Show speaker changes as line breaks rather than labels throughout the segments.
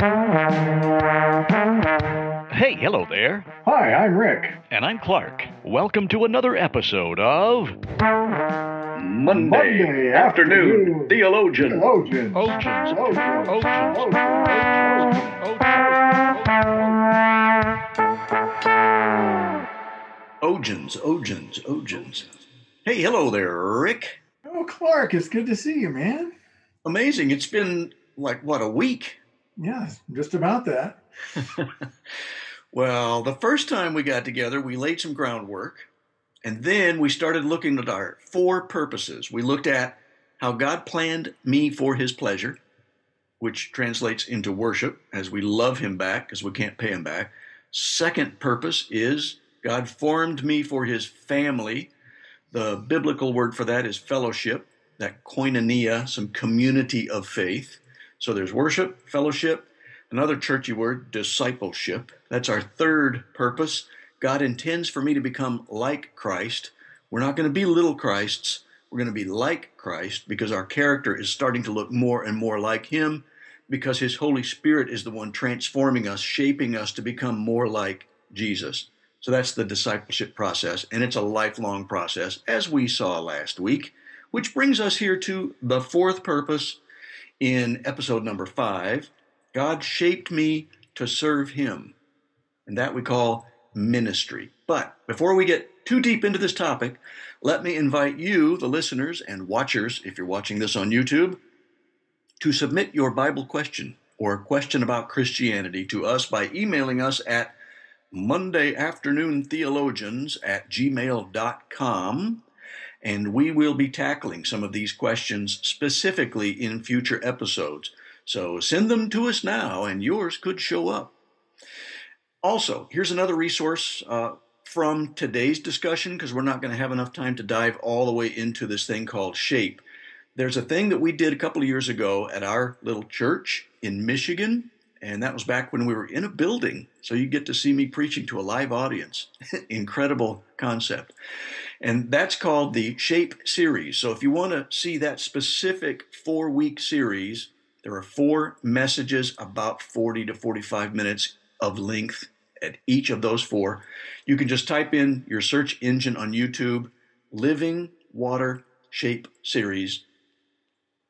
Hey, hello there.
Hi, I'm Rick.
And I'm Clark. Welcome to another episode of
Monday, Monday afternoon, Theologian.
Theologian.
Ogens.
Theologian.
Ogens.
Ogens, Ogens, Ogens. Hey, hello there, Rick.
Oh, Clark, it's good to see you, man.
Amazing. It's been like, what, a week?
Yeah, just about that.
well, the first time we got together, we laid some groundwork. And then we started looking at our four purposes. We looked at how God planned me for his pleasure, which translates into worship, as we love him back because we can't pay him back. Second purpose is God formed me for his family. The biblical word for that is fellowship, that koinonia, some community of faith. So there's worship, fellowship, another churchy word, discipleship. That's our third purpose. God intends for me to become like Christ. We're not going to be little Christs. We're going to be like Christ because our character is starting to look more and more like Him because His Holy Spirit is the one transforming us, shaping us to become more like Jesus. So that's the discipleship process, and it's a lifelong process, as we saw last week, which brings us here to the fourth purpose in episode number five God shaped me to serve Him. And that we call ministry. But before we get too deep into this topic, let me invite you, the listeners and watchers, if you're watching this on YouTube, to submit your Bible question or question about Christianity to us by emailing us at Monday Afternoon Theologians at gmail.com. And we will be tackling some of these questions specifically in future episodes. So send them to us now, and yours could show up. Also, here's another resource uh, from today's discussion because we're not going to have enough time to dive all the way into this thing called shape. There's a thing that we did a couple of years ago at our little church in Michigan, and that was back when we were in a building. So you get to see me preaching to a live audience. Incredible concept. And that's called the Shape series. So if you want to see that specific four week series, there are four messages about 40 to 45 minutes of length at each of those four. You can just type in your search engine on YouTube, Living Water Shape Series.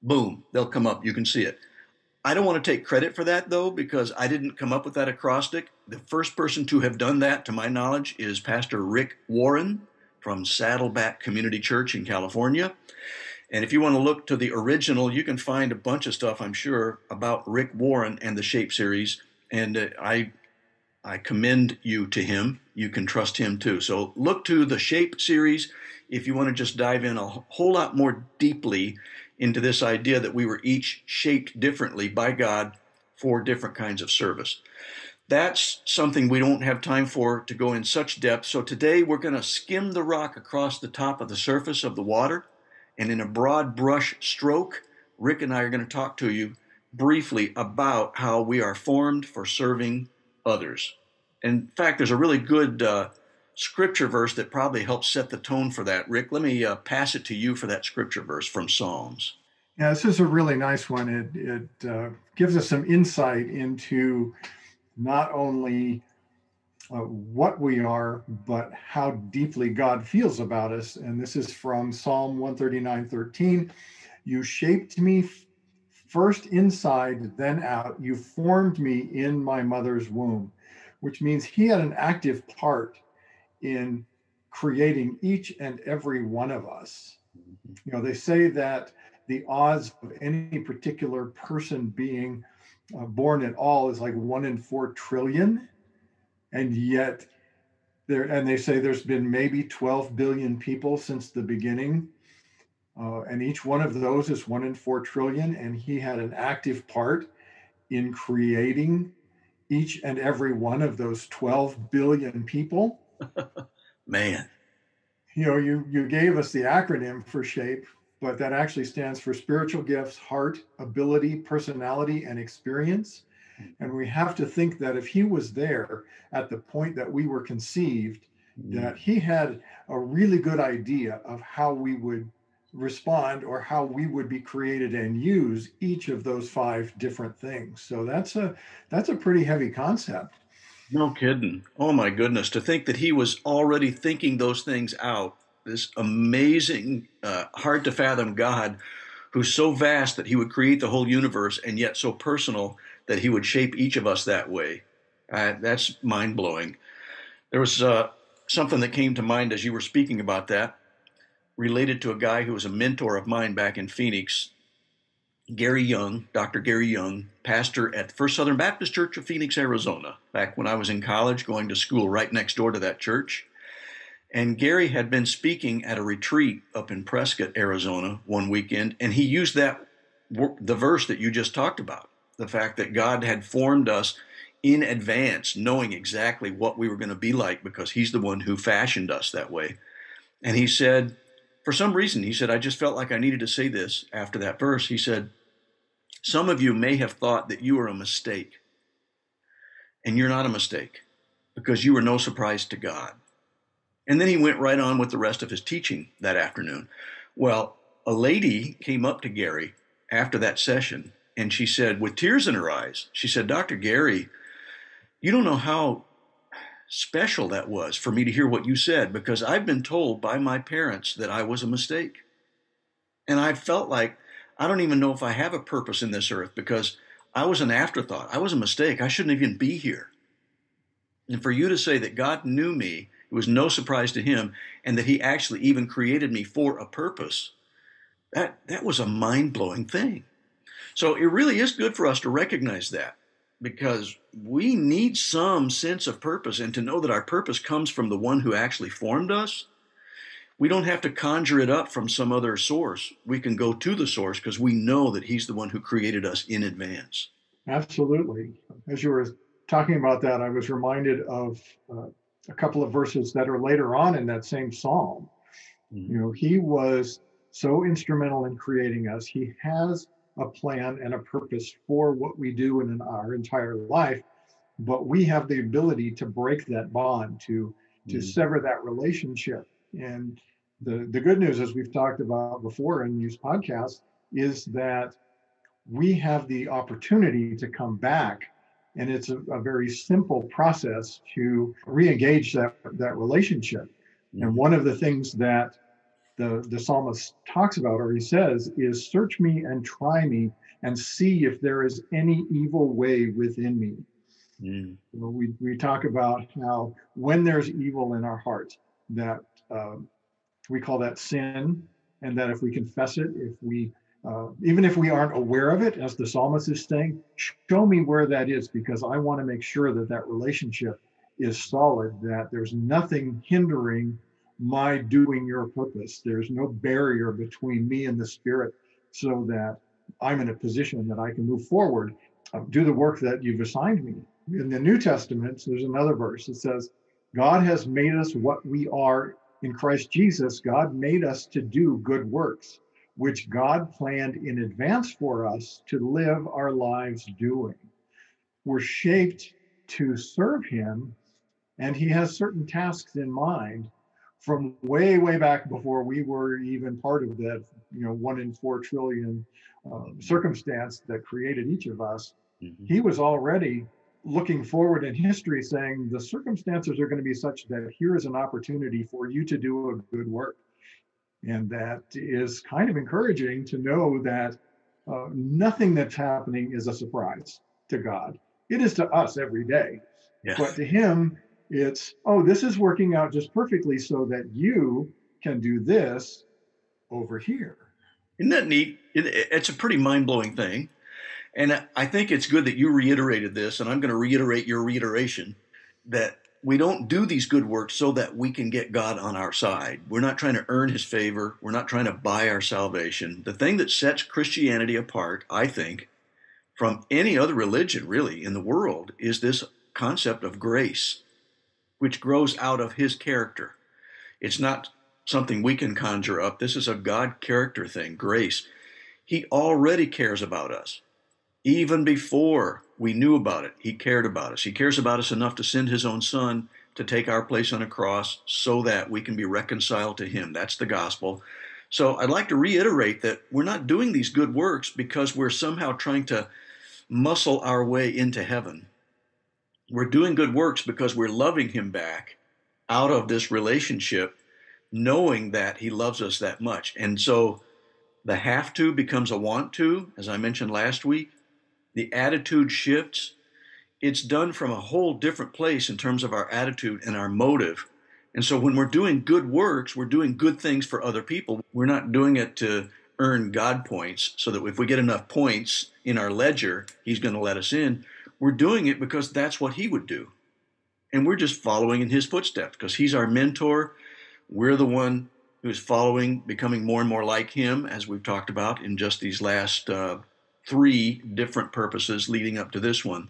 Boom, they'll come up. You can see it. I don't want to take credit for that though, because I didn't come up with that acrostic. The first person to have done that, to my knowledge, is Pastor Rick Warren from Saddleback Community Church in California. And if you want to look to the original, you can find a bunch of stuff, I'm sure, about Rick Warren and the Shape series. And uh, I I commend you to him. You can trust him too. So look to the Shape series if you want to just dive in a whole lot more deeply into this idea that we were each shaped differently by God for different kinds of service. That's something we don't have time for to go in such depth. So today we're going to skim the rock across the top of the surface of the water. And in a broad brush stroke, Rick and I are going to talk to you briefly about how we are formed for serving others. In fact, there's a really good uh, scripture verse that probably helps set the tone for that. Rick, let me uh, pass it to you for that scripture verse from Psalms.
Yeah, this is a really nice one. It, it uh, gives us some insight into not only uh, what we are, but how deeply God feels about us. And this is from Psalm 139 13. You shaped me first inside, then out. You formed me in my mother's womb, which means he had an active part in creating each and every one of us. You know, they say that the odds of any particular person being uh, born at all is like one in four trillion. And yet, there, and they say there's been maybe 12 billion people since the beginning uh, and each one of those is one in four trillion. And he had an active part in creating each and every one of those 12 billion people.
Man.
You know, you, you gave us the acronym for SHAPE, but that actually stands for spiritual gifts, heart, ability, personality, and experience. And we have to think that if he was there at the point that we were conceived, mm. that he had a really good idea of how we would respond or how we would be created and use each of those five different things. So that's a that's a pretty heavy concept.
No kidding. Oh my goodness. To think that he was already thinking those things out. This amazing, uh, hard to fathom God who's so vast that he would create the whole universe and yet so personal that he would shape each of us that way. Uh, that's mind blowing. There was uh, something that came to mind as you were speaking about that, related to a guy who was a mentor of mine back in Phoenix, Gary Young, Dr. Gary Young, pastor at First Southern Baptist Church of Phoenix, Arizona, back when I was in college, going to school right next door to that church. And Gary had been speaking at a retreat up in Prescott, Arizona, one weekend, and he used that the verse that you just talked about, the fact that God had formed us in advance, knowing exactly what we were going to be like because he's the one who fashioned us that way. And he said, for some reason, he said, I just felt like I needed to say this after that verse. He said, some of you may have thought that you were a mistake, and you're not a mistake because you were no surprise to God. And then he went right on with the rest of his teaching that afternoon. Well, a lady came up to Gary after that session and she said, with tears in her eyes, she said, Dr. Gary, you don't know how special that was for me to hear what you said because I've been told by my parents that I was a mistake. And I felt like I don't even know if I have a purpose in this earth because I was an afterthought. I was a mistake. I shouldn't even be here. And for you to say that God knew me, it was no surprise to him, and that he actually even created me for a purpose, that, that was a mind blowing thing. So it really is good for us to recognize that because we need some sense of purpose and to know that our purpose comes from the one who actually formed us we don't have to conjure it up from some other source. We can go to the source because we know that He's the one who created us in advance.
Absolutely. As you were talking about that, I was reminded of uh, a couple of verses that are later on in that same psalm. Mm-hmm. You know, He was so instrumental in creating us. He has a plan and a purpose for what we do in our entire life, but we have the ability to break that bond, to to mm-hmm. sever that relationship. And the, the good news, as we've talked about before in these podcasts, is that we have the opportunity to come back. And it's a, a very simple process to re-engage that, that relationship. Mm-hmm. And one of the things that the, the psalmist talks about, or he says, is search me and try me and see if there is any evil way within me. Mm. We, we talk about how when there's evil in our hearts, that um, we call that sin, and that if we confess it, if we uh, even if we aren't aware of it, as the psalmist is saying, show me where that is because I want to make sure that that relationship is solid, that there's nothing hindering my doing your purpose. There's no barrier between me and the Spirit so that I'm in a position that I can move forward, uh, do the work that you've assigned me. In the New Testament, there's another verse that says, God has made us what we are in Christ Jesus, God made us to do good works, which God planned in advance for us to live our lives doing. We're shaped to serve Him, and He has certain tasks in mind from way, way back before we were even part of that, you know, one in four trillion uh, circumstance that created each of us. Mm-hmm. He was already looking forward in history saying the circumstances are going to be such that here is an opportunity for you to do a good work and that is kind of encouraging to know that uh, nothing that's happening is a surprise to god. It is to us every day. Yeah. but to him it's oh this is working out just perfectly so that you can do this over here.
Isn't that neat? It, it's a pretty mind-blowing thing. And I think it's good that you reiterated this, and I'm going to reiterate your reiteration that we don't do these good works so that we can get God on our side. We're not trying to earn his favor. We're not trying to buy our salvation. The thing that sets Christianity apart, I think, from any other religion really in the world is this concept of grace, which grows out of his character. It's not something we can conjure up. This is a God character thing, grace. He already cares about us. Even before we knew about it, he cared about us. He cares about us enough to send his own son to take our place on a cross so that we can be reconciled to him. That's the gospel. So I'd like to reiterate that we're not doing these good works because we're somehow trying to muscle our way into heaven. We're doing good works because we're loving Him back out of this relationship, knowing that He loves us that much. And so the have to becomes a want to, as I mentioned last week. The attitude shifts. It's done from a whole different place in terms of our attitude and our motive. And so when we're doing good works, we're doing good things for other people. We're not doing it to earn God points so that if we get enough points in our ledger, He's going to let us in. We're doing it because that's what He would do. And we're just following in His footsteps because He's our mentor. We're the one who's following, becoming more and more like Him, as we've talked about in just these last uh, three different purposes leading up to this one.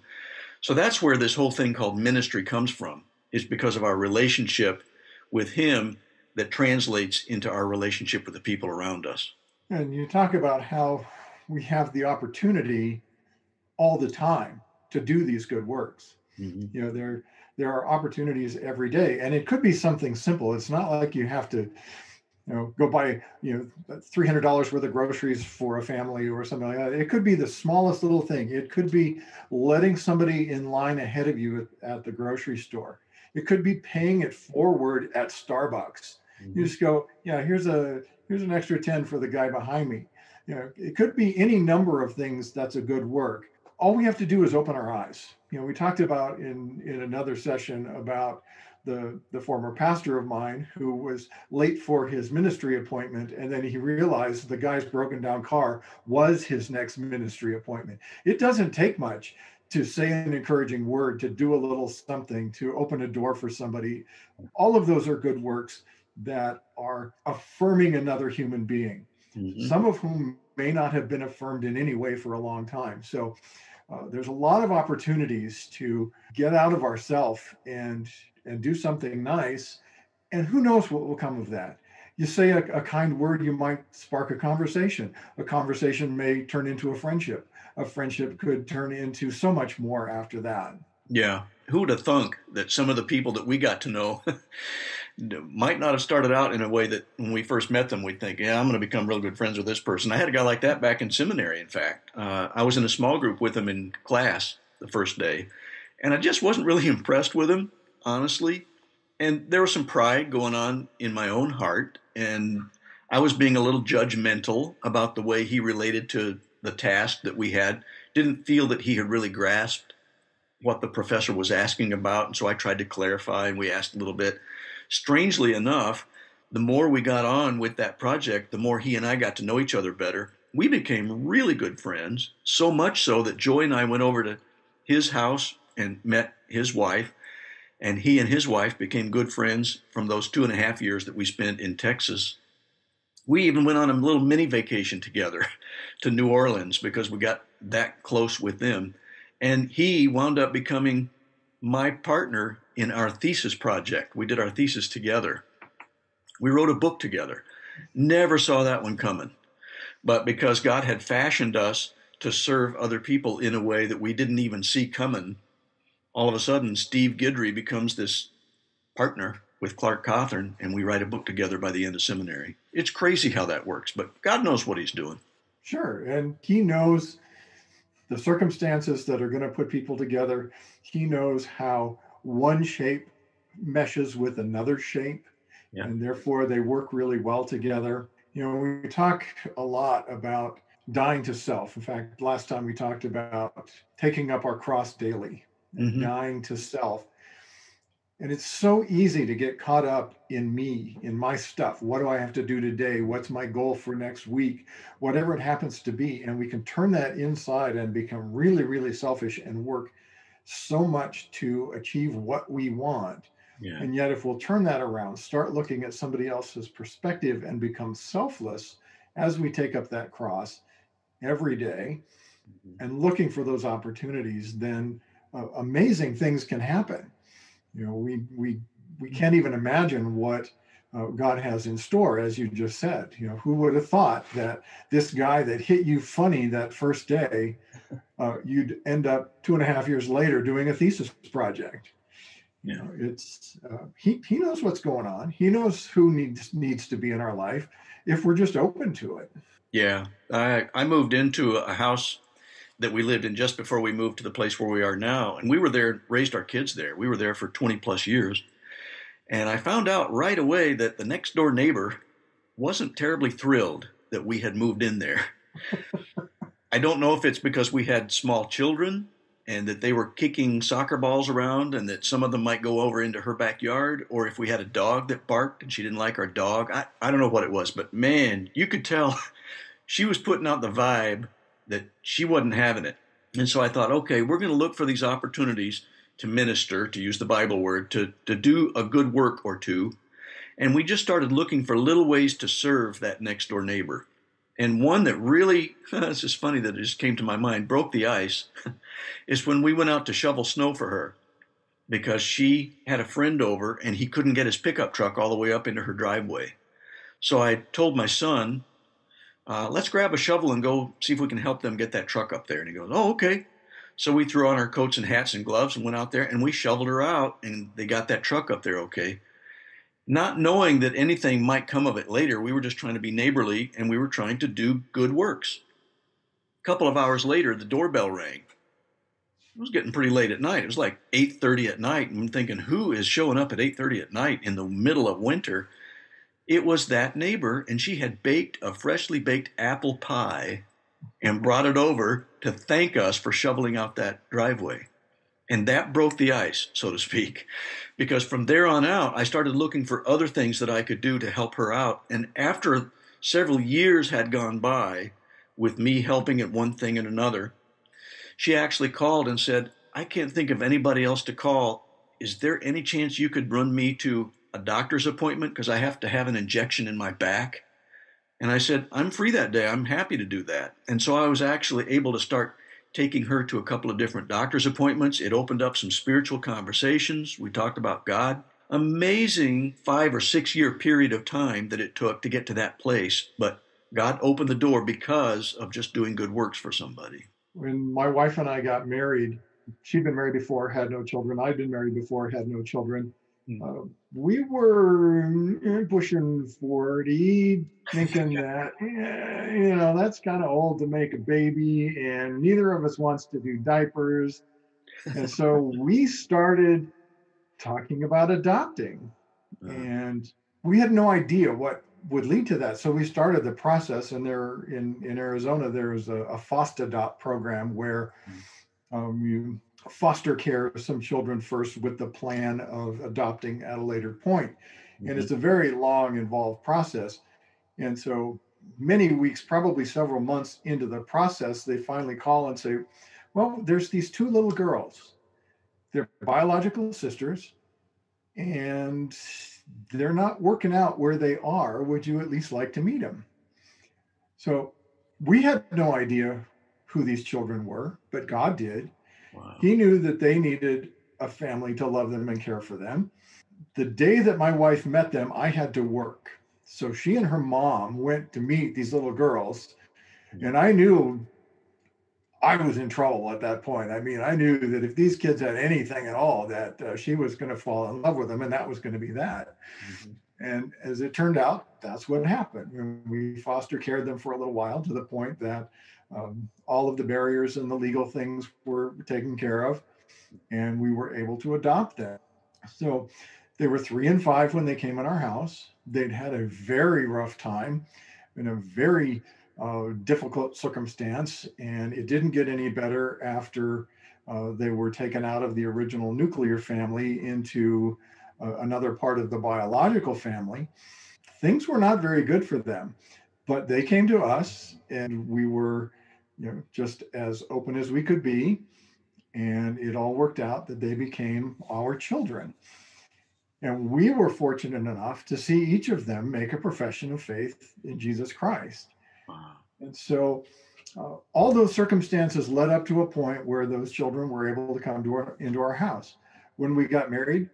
So that's where this whole thing called ministry comes from, is because of our relationship with Him that translates into our relationship with the people around us.
And you talk about how we have the opportunity all the time to do these good works. Mm-hmm. You know, there there are opportunities every day, and it could be something simple. It's not like you have to, you know, go buy you know three hundred dollars worth of groceries for a family or something like that. It could be the smallest little thing. It could be letting somebody in line ahead of you at, at the grocery store. It could be paying it forward at Starbucks. Mm-hmm. You just go, yeah, here's a here's an extra 10 for the guy behind me. You know, it could be any number of things that's a good work. All we have to do is open our eyes. You know, we talked about in in another session about the the former pastor of mine who was late for his ministry appointment and then he realized the guy's broken down car was his next ministry appointment it doesn't take much to say an encouraging word, to do a little something, to open a door for somebody. All of those are good works that are affirming another human being, mm-hmm. some of whom may not have been affirmed in any way for a long time. So uh, there's a lot of opportunities to get out of ourself and and do something nice. And who knows what will come of that? You say a, a kind word, you might spark a conversation. A conversation may turn into a friendship a friendship could turn into so much more after that.
Yeah. Who would have thunk that some of the people that we got to know might not have started out in a way that when we first met them, we'd think, yeah, I'm going to become real good friends with this person. I had a guy like that back in seminary, in fact. Uh, I was in a small group with him in class the first day, and I just wasn't really impressed with him, honestly. And there was some pride going on in my own heart, and I was being a little judgmental about the way he related to the task that we had, didn't feel that he had really grasped what the professor was asking about. And so I tried to clarify and we asked a little bit. Strangely enough, the more we got on with that project, the more he and I got to know each other better. We became really good friends, so much so that Joy and I went over to his house and met his wife. And he and his wife became good friends from those two and a half years that we spent in Texas we even went on a little mini vacation together to New Orleans because we got that close with them. And he wound up becoming my partner in our thesis project. We did our thesis together. We wrote a book together. Never saw that one coming. But because God had fashioned us to serve other people in a way that we didn't even see coming, all of a sudden Steve Guidry becomes this partner with Clark Cothern, and we write a book together by the end of seminary. It's crazy how that works, but God knows what He's doing.
Sure. And He knows the circumstances that are going to put people together. He knows how one shape meshes with another shape, yeah. and therefore they work really well together. You know, we talk a lot about dying to self. In fact, last time we talked about taking up our cross daily, mm-hmm. dying to self. And it's so easy to get caught up in me, in my stuff. What do I have to do today? What's my goal for next week? Whatever it happens to be. And we can turn that inside and become really, really selfish and work so much to achieve what we want. Yeah. And yet, if we'll turn that around, start looking at somebody else's perspective and become selfless as we take up that cross every day mm-hmm. and looking for those opportunities, then uh, amazing things can happen you know, we we we can't even imagine what uh, God has in store, as you just said. You know, who would have thought that this guy that hit you funny that first day, uh, you'd end up two and a half years later doing a thesis project? You know, it's uh, he he knows what's going on. He knows who needs needs to be in our life if we're just open to it.
Yeah, I I moved into a house that we lived in just before we moved to the place where we are now, and we were there, raised our kids there. We were there for 20 plus years, and I found out right away that the next door neighbor wasn't terribly thrilled that we had moved in there. I don't know if it's because we had small children and that they were kicking soccer balls around and that some of them might go over into her backyard or if we had a dog that barked and she didn't like our dog. I, I don't know what it was, but man, you could tell she was putting out the vibe that she wasn't having it. And so I thought, okay, we're going to look for these opportunities to minister, to use the Bible word, to, to do a good work or two. And we just started looking for little ways to serve that next door neighbor. And one that really, this is funny that it just came to my mind, broke the ice, is when we went out to shovel snow for her because she had a friend over and he couldn't get his pickup truck all the way up into her driveway. So I told my son, uh, let's grab a shovel and go see if we can help them get that truck up there. And he goes, oh, okay. So we threw on our coats and hats and gloves and went out there and we shoveled her out and they got that truck up there okay not knowing that anything might come of it later. We were just trying to be neighborly and we were trying to do good works. A couple of hours later, the doorbell rang. It was getting pretty late at night. It was like 8:30 at night. And I'm thinking, who is showing up at 8:30 at night in the middle of winter? It was that neighbor, and she had baked a freshly baked apple pie and brought it over to thank us for shoveling out that driveway. And that broke the ice, so to speak, because from there on out, I started looking for other things that I could do to help her out. And after several years had gone by with me helping at one thing and another, she actually called and said, I can't think of anybody else to call. Is there any chance you could run me to a doctor's appointment because I have to have an injection in my back? And I said, I'm free that day. I'm happy to do that. And so I was actually able to start taking her to a couple of different doctor's appointments. It opened up some spiritual conversations. We talked about God. Amazing five or six year period of time that it took to get to that place. But God opened the door because of just doing good works for somebody.
When my wife and I got married, she'd been married before, had no children. I'd been married before, had no children. Uh, we were pushing 40, thinking that, yeah, you know, that's kind of old to make a baby, and neither of us wants to do diapers. And so we started talking about adopting. Uh-huh. And we had no idea what would lead to that. So we started the process, and there in, in Arizona, there's a, a FOST-ADOPT program where hmm. um, you foster care of some children first with the plan of adopting at a later point. Mm-hmm. And it's a very long, involved process. And so many weeks, probably several months into the process, they finally call and say, Well, there's these two little girls. They're biological sisters, and they're not working out where they are. Would you at least like to meet them? So we had no idea who these children were, but God did. Wow. He knew that they needed a family to love them and care for them. The day that my wife met them, I had to work. So she and her mom went to meet these little girls. Hmm. And I knew I was in trouble at that point. I mean, I knew that if these kids had anything at all, that uh, she was going to fall in love with them, and that was going to be that. Mm-hmm. And as it turned out, that's what happened. We foster cared them for a little while to the point that um, all of the barriers and the legal things were taken care of, and we were able to adopt them. So they were three and five when they came in our house. They'd had a very rough time in a very uh, difficult circumstance, and it didn't get any better after uh, they were taken out of the original nuclear family into uh, another part of the biological family. Things were not very good for them, but they came to us, and we were you know, just as open as we could be. And it all worked out that they became our children. And we were fortunate enough to see each of them make a profession of faith in Jesus Christ. Wow. And so uh, all those circumstances led up to a point where those children were able to come to our, into our house. When we got married,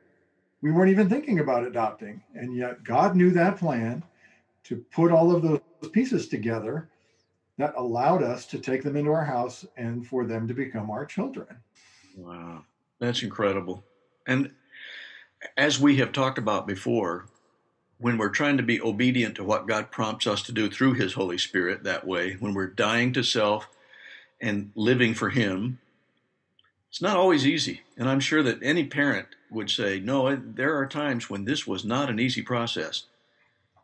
we weren't even thinking about adopting. And yet God knew that plan to put all of those pieces together that allowed us to take them into our house and for them to become our children.
Wow, that's incredible. And as we have talked about before, when we're trying to be obedient to what God prompts us to do through His Holy Spirit that way, when we're dying to self and living for Him, it's not always easy. And I'm sure that any parent would say, no, there are times when this was not an easy process.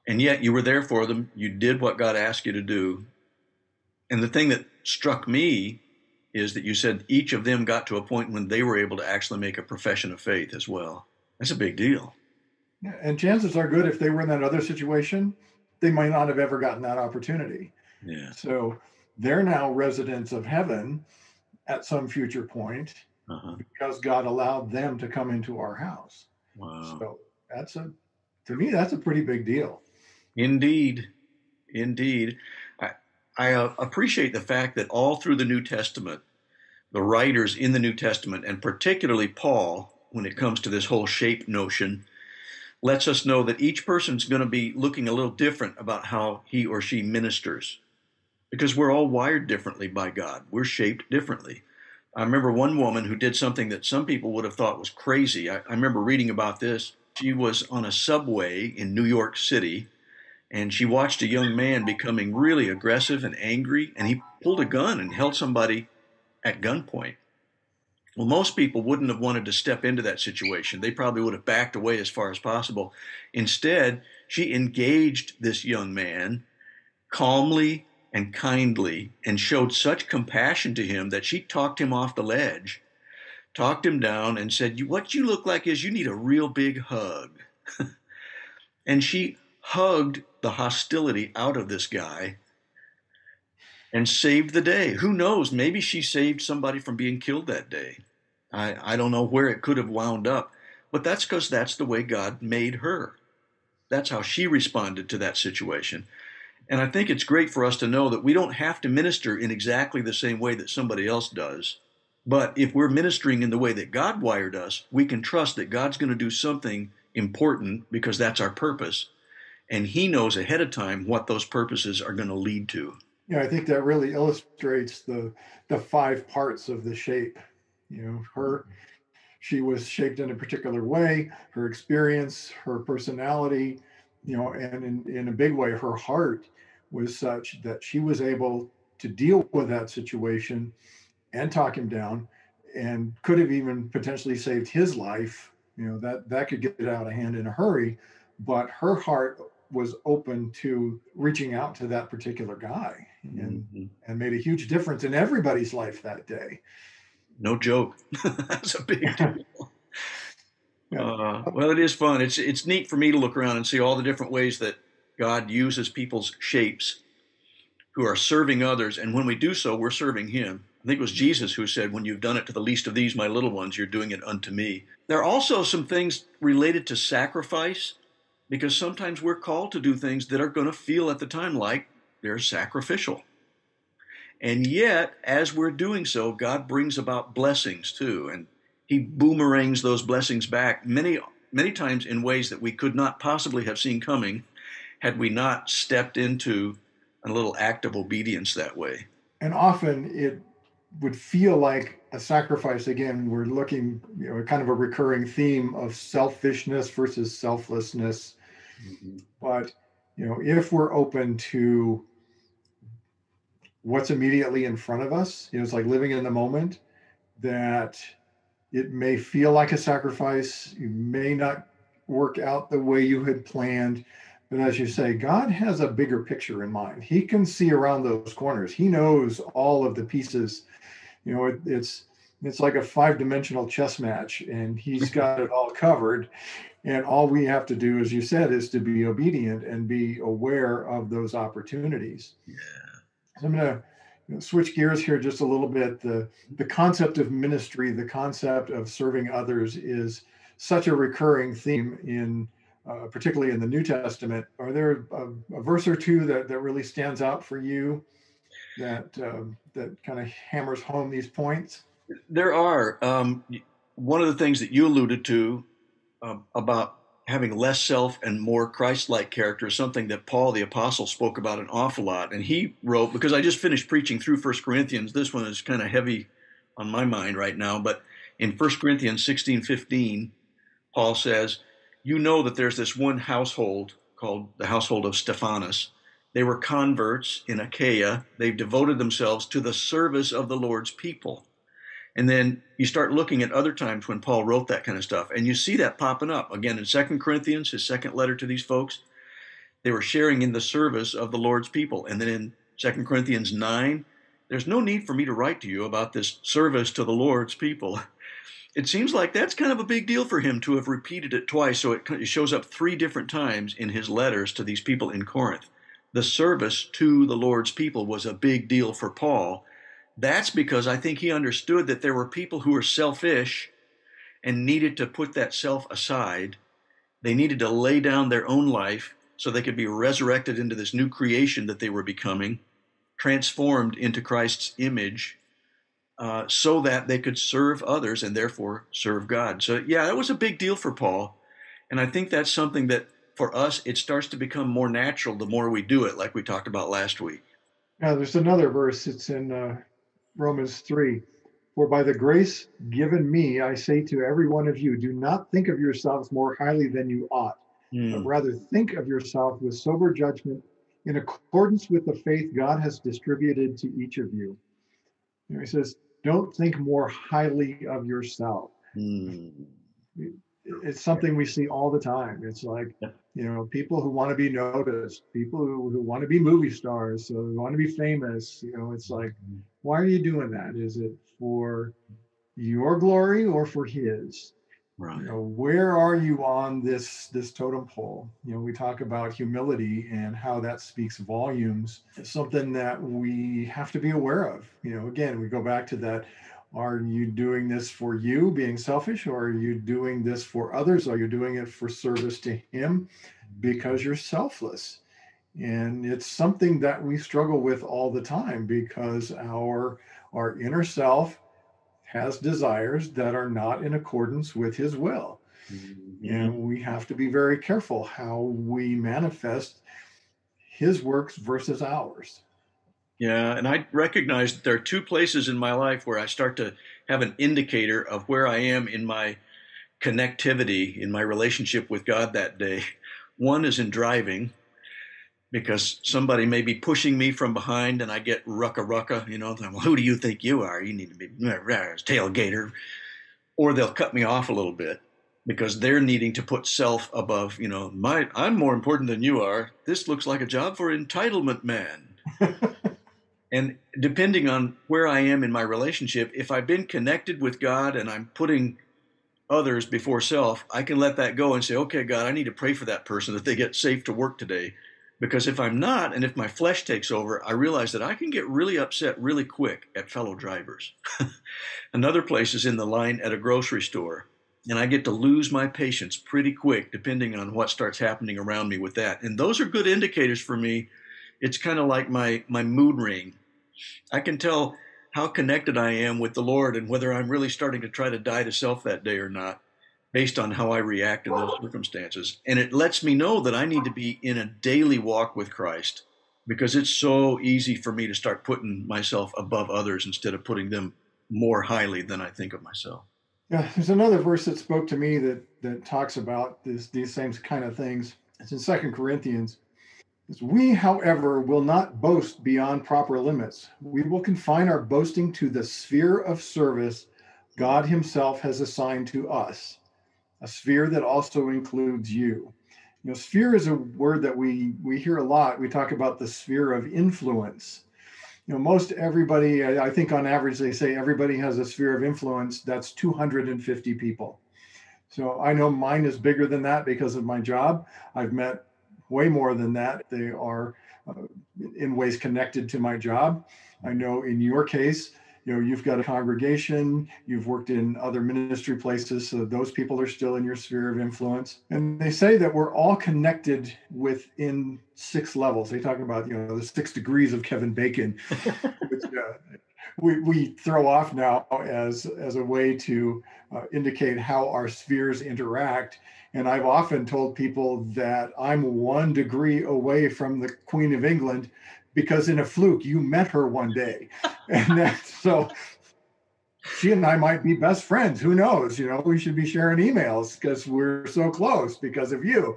And yet you were there for them. You did what God asked you to do. And the thing that struck me is that you said each of them got to a point when they were able to actually make a profession of faith as well. That's a big deal.
Yeah, and chances are good if they were in that other situation, they might not have ever gotten that opportunity.
Yeah.
So they're now residents of heaven at some future point
Uh-huh.
because God allowed them to come into our house.
Wow.
So that's a, to me, that's a pretty big deal.
Indeed. Indeed. I, uh, appreciate the fact that all through the New Testament, the writers in the New Testament, and particularly Paul, when it comes to this whole shape notion, lets us know that each person's going to be looking a little different about how he or she ministers because we're all wired differently by God. We're shaped differently. I remember one woman who did something that some people would have thought was crazy. I, I remember reading about this. She was on a subway in New York City and she watched a young man becoming really aggressive and angry, and he pulled a gun and held somebody at gunpoint. Well, most people wouldn't have wanted to step into that situation. They probably would have backed away as far as possible. Instead, she engaged this young man calmly and kindly and showed such compassion to him that she talked him off the ledge, talked him down, and said, What you look like is you need a real big hug. and she hugged the hostility out of this guy and saved the day. Who knows? Maybe she saved somebody from being killed that day. I, I don't know where it could have wound up, but that's because that's the way God made her. That's how she responded to that situation. And I think it's great for us to know that we don't have to minister in exactly the same way that somebody else does. But if we're ministering in the way that God wired us, we can trust that God's going to do something important because that's our purpose. And He knows ahead of time what those purposes are going to lead to.
Yeah, I think that really illustrates the the five parts of the shape. You know, her she was shaped in a particular way, her experience, her personality, you know, and in, in a big way, her heart was such that she was able to deal with that situation and talk him down and could have even potentially saved his life. You know, that that could get out of hand in a hurry, but her heart was open to reaching out to that particular guy and mm-hmm. and made a huge difference in everybody's life that day.
No joke. That's a big deal. yeah. uh, well, it is fun. It's it's neat for me to look around and see all the different ways that God uses people's shapes who are serving others, and when we do so, we're serving Him. I think it was Jesus who said, When you've done it to the least of these, my little ones, you're doing it unto me. There are also some things related to sacrifice because sometimes we're called to do things that are going to feel at the time like they're sacrificial. And yet, as we're doing so, God brings about blessings too, and He boomerangs those blessings back many, many times in ways that we could not possibly have seen coming had we not stepped into a little act of obedience that way.
And often it would feel like a sacrifice. Again, we're looking, you know, kind of a recurring theme of selfishness versus selflessness Mm-hmm. But you know, if we're open to what's immediately in front of us, you know, it's like living in the moment. That it may feel like a sacrifice. You may not work out the way you had planned. But as you say, God has a bigger picture in mind. He can see around those corners. He knows all of the pieces. You know, it, it's it's like a five-dimensional chess match, and he's got it all covered. And all we have to do, as you said, is to be obedient and be aware of those opportunities.
Yeah.
So I'm going to switch gears here just a little bit. The, the concept of ministry, the concept of serving others is such a recurring theme in, uh, particularly in the New Testament. Are there a, a, verse or two that, that really stands out for you that, um, that kind of hammers home these points?
There are. Um, one of the things that you alluded to uh, about having less self and more Christ-like character is something that Paul the apostle spoke about an awful lot. And he wrote because I just finished preaching through First Corinthians. This one is kind of heavy on my mind right now, but in First Corinthians 16, 15, Paul says, You know that there's this one household called the household of Stephanus." They were converts in Achaia. They've devoted themselves to the service of the Lord's people. And then you start looking at other times when Paul wrote that kind of stuff, and you see that popping up again in Second Corinthians, his second letter to these folks. They were sharing in the service of the Lord's people. And then in Second Corinthians 9, there's no need for me to write to you about this service to the Lord's people. It seems like that's kind of a big deal for him to have repeated it twice, so it shows up three different times in his letters to these people in Corinth. The service to the Lord's people was a big deal for Paul. That's because I think he understood that there were people who were selfish and needed to put that self aside. They needed to lay down their own life so they could be resurrected into this new creation that they were becoming, transformed into Christ's image, uh, so that they could serve others and therefore serve God. So, yeah, that was a big deal for Paul. And I think that's something that for us, it starts to become more natural the more we do it, like we talked about last week.
Now, there's another verse, it's in uh, Romans 3. For by the grace given me, I say to every one of you, do not think of yourselves more highly than you ought mm. but hmm. rather think of yourself with sober judgment in accordance with the faith God has distributed to each of you. know, he says, don't think more highly of yourself. Mm. It's something we see all the time. It's like, you know, people who want to be noticed, people who, who want to be movie stars, so who want to be famous. You know, it's like, hmm. why are you doing that? Is it for your glory or for his?
Right.
You know, where are you on this this totem pole? You know, we talk about humility and how that speaks volumes. It's something that we have to be aware of. You know, again, we go back to that. Are you doing this for you, being selfish, or are you doing this for others? Are you doing it for service to Him because you're selfless? And it's something that we struggle with all the time because our our inner self has desires that are not in accordance with his will. Mm-hmm. And we have to be very careful how we manifest his works versus ours.
Yeah, and I recognize that there are two places in my life where I start to have an indicator of where I am in my connectivity, in my relationship with God that day. One is in driving, because somebody may be pushing me from behind and I get rucka rucka, you know, who do you think you are? You need to be uh, tailgater. Or they'll cut me off a little bit because they're needing to put self above, you know, my I'm more important than you are. This looks like a job for entitlement man. and depending on where I am in my relationship, if I've been connected with God and I'm putting others before self, I can let that go and say, okay, God, I need to pray for that person that they get safe to work today because if I'm not, and if my flesh takes over, I realize that I can get really upset really quick at fellow drivers. Another place is in the line at a grocery store. And I get to lose my patience pretty quick depending on what starts happening around me with that. And those are good indicators for me. It's kind of like my, my mood ring. I can tell how connected I am with the Lord and whether I'm really starting to try to die to self that day or not based on how I react in those circumstances. And it lets me know that I need to be in a daily walk with Christ because it's so easy for me to start putting myself above others instead of putting them more highly than I think of myself.
Yeah, there's another verse that spoke to me that that talks about this, these same kind of things. It's in Second Corinthians. We, however, will not boast beyond proper limits. We will confine our boasting to the sphere of service God Himself has assigned to us a sphere that also includes you. You know, sphere is a word that we we hear a lot. We talk about the sphere of influence. You know, most everybody, I think on average, they say everybody has a sphere of influence. That's 250 people. So I know mine is bigger than that because of my job. I've met way more than that. They are uh, in ways connected to my job. I know in your case, you know you've got a congregation you've worked in other ministry places so those people are still in your sphere of influence and they say that we're all connected within six levels they talk about you know the six degrees of kevin bacon which uh, we, we throw off now as as a way to uh, indicate how our spheres interact and i've often told people that i'm one degree away from the queen of england because in a fluke you met her one day and that so she and I might be best friends. Who knows? You know, we should be sharing emails because we're so close because of you.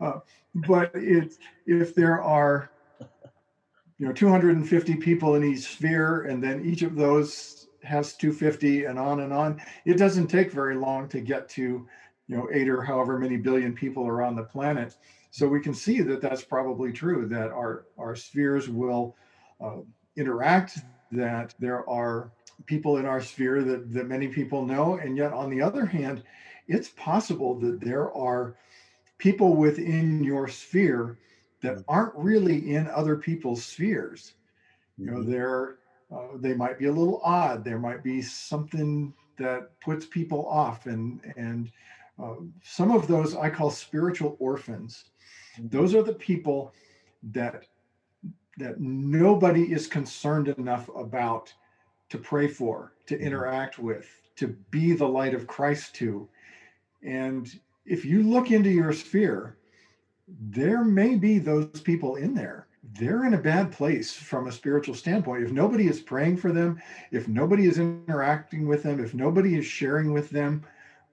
Uh, but it's if there are, you know, 250 people in each sphere, and then each of those has 250 and on and on, it doesn't take very long to get to, you know, eight or however many billion people are on the planet. So we can see that that's probably true. That our our spheres will uh, interact. That there are people in our sphere that, that many people know. And yet, on the other hand, it's possible that there are people within your sphere that aren't really in other people's spheres. You know, mm-hmm. they're uh, they might be a little odd. There might be something that puts people off, and and uh, some of those I call spiritual orphans. Mm-hmm. Those are the people that that nobody is concerned enough about to pray for, to mm-hmm. interact with, to be the light of Christ to. And if you look into your sphere, there may be those people in there. They're in a bad place from a spiritual standpoint. If nobody is praying for them, if nobody is interacting with them, if nobody is sharing with them,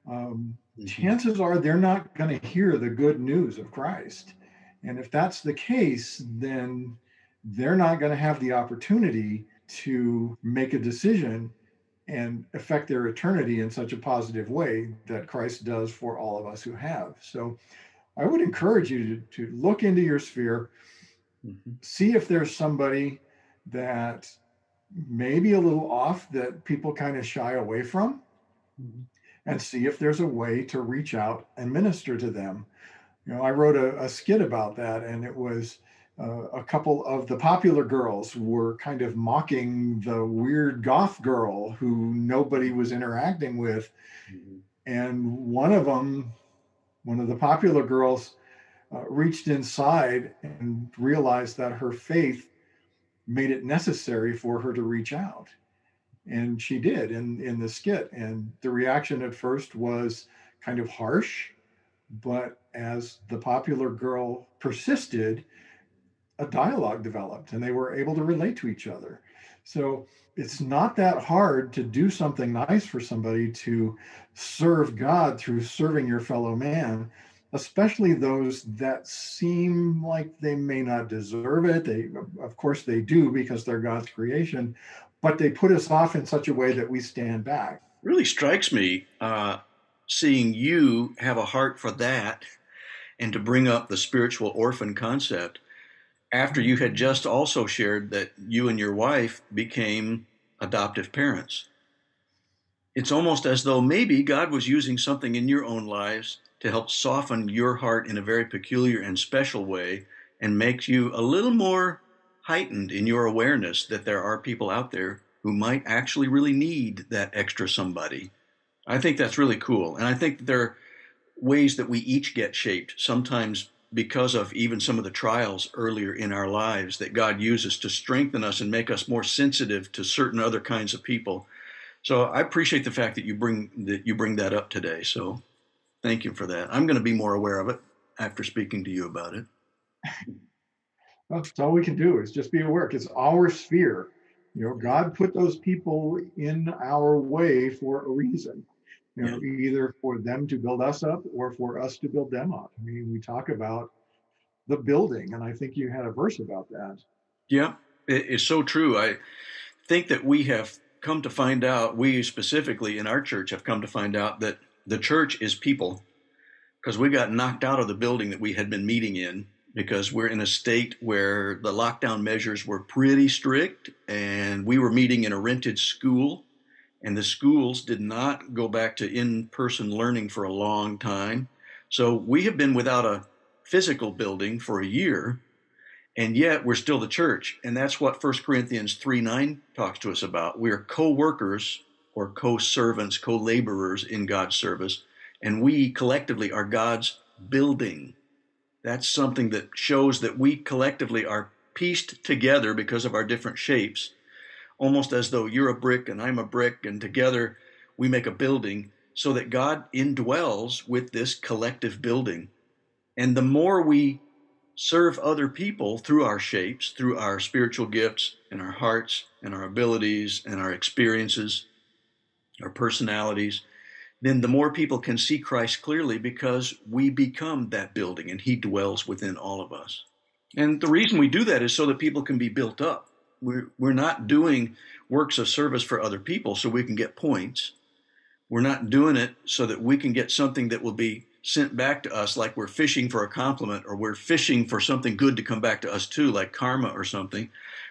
um. Chances are they're not going to hear the good news of Christ. And if that's the case, then they're not going to have the opportunity to make a decision and affect their eternity in such a positive way that Christ does for all of us who have. So I would encourage you to, to look into your sphere, mm-hmm. see if there's somebody that may be a little off that people kind of shy away from, mm-hmm. And see if there's a way to reach out and minister to them. You know, I wrote a, a skit about that, and it was uh, a couple of the popular girls were kind of mocking the weird goth girl who nobody was interacting with. Mm-hmm. And one of them, one of the popular girls, uh, reached inside and realized that her faith made it necessary for her to reach out. And she did in, in the skit. And the reaction at first was kind of harsh. But as the popular girl persisted, a dialogue developed and they were able to relate to each other. So it's not that hard to do something nice for somebody to serve God through serving your fellow man, especially those that seem like they may not deserve it. They, of course, they do because they're God's creation, but they put us off in such a way that we stand back.
Really strikes me uh, seeing you have a heart for that and to bring up the spiritual orphan concept after you had just also shared that you and your wife became adoptive parents. It's almost as though maybe God was using something in your own lives to help soften your heart in a very peculiar and special way and make you a little more heightened in your awareness that there are people out there who might actually really need that extra somebody. I think that's really cool. And I think there are ways that we each get shaped, sometimes because of even some of the trials earlier in our lives that God uses to strengthen us and make us more sensitive to certain other kinds of people. So I appreciate the fact that you bring that you bring that up today. So thank you for that. I'm going to be more aware of it after speaking to you about it.
That's all we can do is just be aware. It's our sphere. You know, God put those people in our way for a reason you know, yeah. either for them to build us up or for us to build them up. I mean, we talk about the building, and I think you had a verse about that.
Yeah, it's so true. I think that we have come to find out, we specifically in our church have come to find out that the church is people because we got knocked out of the building that we had been meeting in because we're in a state where the lockdown measures were pretty strict and we were meeting in a rented school and the schools did not go back to in person learning for a long time. So we have been without a physical building for a year, and yet we're still the church. And that's what 1 Corinthians 3 9 talks to us about. We are co workers or co servants, co laborers in God's service, and we collectively are God's building. That's something that shows that we collectively are pieced together because of our different shapes almost as though you're a brick and I'm a brick, and together we make a building so that God indwells with this collective building. And the more we serve other people through our shapes, through our spiritual gifts and our hearts and our abilities and our experiences, our personalities, then the more people can see Christ clearly because we become that building and He dwells within all of us. And the reason we do that is so that people can be built up. We're, we're not doing works of service for other people so we can get points. We're not doing it so that we can get something that will be sent back to us like we're fishing for a compliment or we're fishing for something good to come back to us too, like karma or something.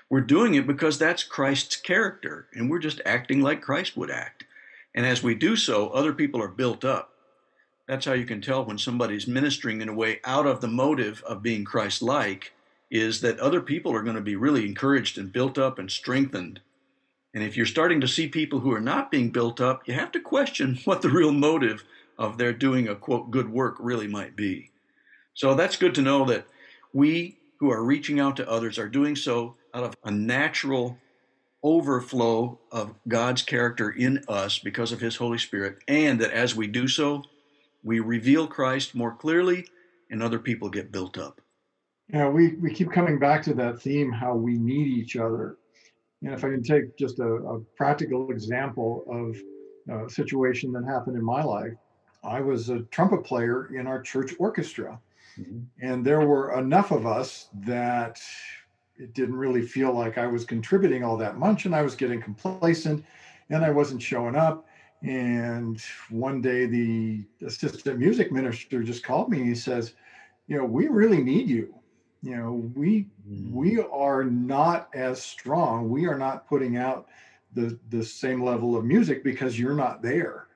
We're doing it because that's Christ's character and we're just acting like Christ would act. And as we do so, other people are built up. That's how you can tell when somebody's ministering in a way out of the motive of being Christ like, is that other people are going to be really encouraged and built up and strengthened. And if you're starting to see people who are not being built up, you have to question what the real motive of their doing a quote good work really might be. So that's good to know that we who are reaching out to others are doing so out of a natural overflow of God's character in us because of His Holy Spirit, and that as we do so, we reveal Christ more clearly and other people get built up.
Yeah, we, we keep coming back to that theme how we need each other. And if I can take just a, a practical example of a situation that happened in my life, I was a trumpet player in our church orchestra. Mm-hmm. And there were enough of us that it didn't really feel like I was contributing all that much, and I was getting complacent, and I wasn't showing up. And one day, the assistant music minister just called me. He says, "You know, we really need you. You know, we mm. we are not as strong. We are not putting out the the same level of music because you're not there.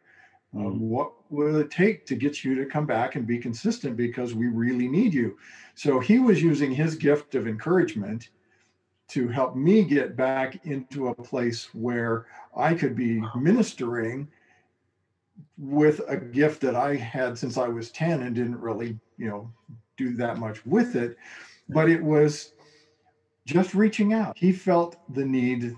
Um, mm. what will it take to get you to come back and be consistent? Because we really need you." So he was using his gift of encouragement to help me get back into a place where I could be ministering with a gift that I had since I was 10 and didn't really, you know, do that much with it. But it was just reaching out. He felt the need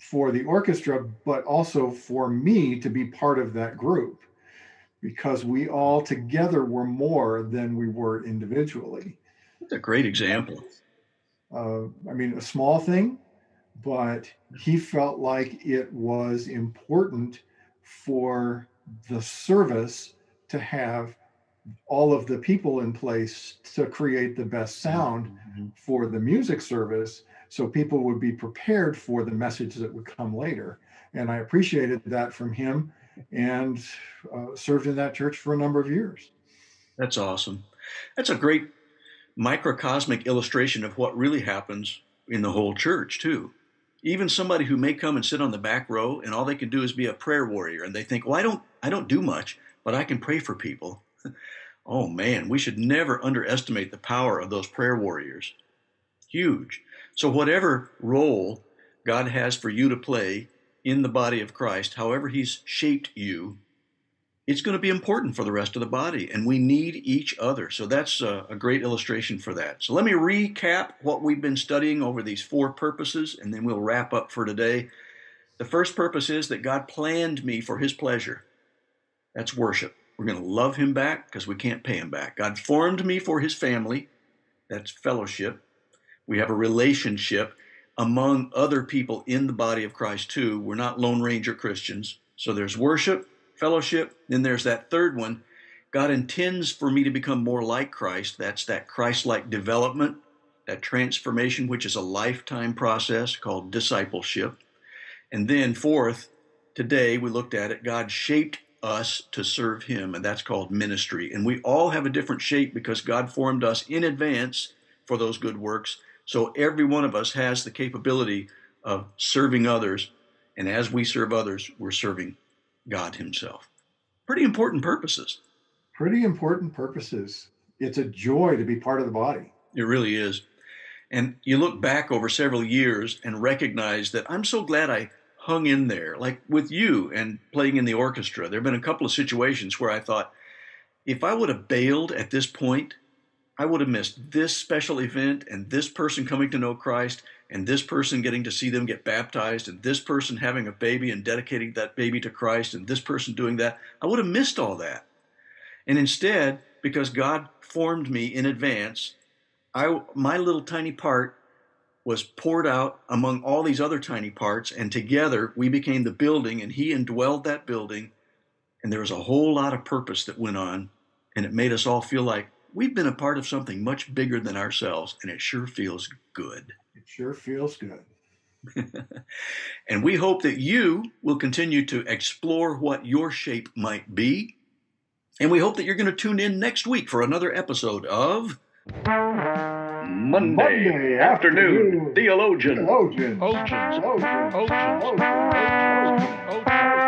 for the orchestra, but also for me to be part of that group because we all together were more than we were individually.
That's a great example
uh, I mean, a small thing, but he felt like it was important for the service to have all of the people in place to create the best sound mm-hmm. for the music service so people would be prepared for the message that would come later and i appreciated that from him and uh, served in that church for a number of years
that's awesome that's a great microcosmic illustration of what really happens in the whole church, too. Even somebody who may come and sit on the back row and all they can do is be a prayer warrior and they think, well, I don't, I don't do much, but I can pray for people. oh man, we should never underestimate the power of those prayer warriors. Huge. So, whatever role God has for you to play in the body of Christ, however He's shaped you, it's going to be important for the rest of the body, and we need each other. So that's a, a, great illustration for that. So let me recap what we've been studying over these four purposes, and then we'll wrap up for today. The first purpose is that God planned me for His pleasure. That's worship. We're going to love Him back because we can't pay Him back. God formed me for His family. That's fellowship. We have a relationship among other people in the body of Christ, too. We're not Lone Ranger Christians. So there's worship, fellowship. Then there's that third one. God intends for me to become more like Christ. That's that Christ like development, that transformation, which is a lifetime process called discipleship. And then, fourth, today we looked at it, God shaped us to serve Him, and that's called ministry. And we all have a different shape because God formed us in advance for those good works. So every one of us has the capability of serving others. And as we serve others, we're serving God Himself. Pretty important purposes.
Pretty important purposes. It's a joy to be part of the body.
It really is. And you look back over several years and recognize that I'm so glad I hung in there, like with you and playing in the orchestra. There have been a couple of situations where I thought, if I would have bailed at this point, I would have missed this special event and this person coming to know Christ and this person getting to see them get baptized and this person having a baby and dedicating that baby to Christ and this person doing that, I would have missed all that. And instead, because God formed me in advance, I my little tiny part was poured out among all these other tiny parts, and together we became the building, and He indwelled that building. And there was a whole lot of purpose that went on, and it made us all feel like we've been a part of something much bigger than ourselves, and it sure feels good.
It sure feels good.
and we hope that you will continue to explore what your shape might be. And we hope that you're going to tune in next week for another episode of
Monday,
Monday
afternoon,
afternoon,
theologian.
Theologians.
Theologians.
Theologians.
Theologians.
Theologians.
Theologians.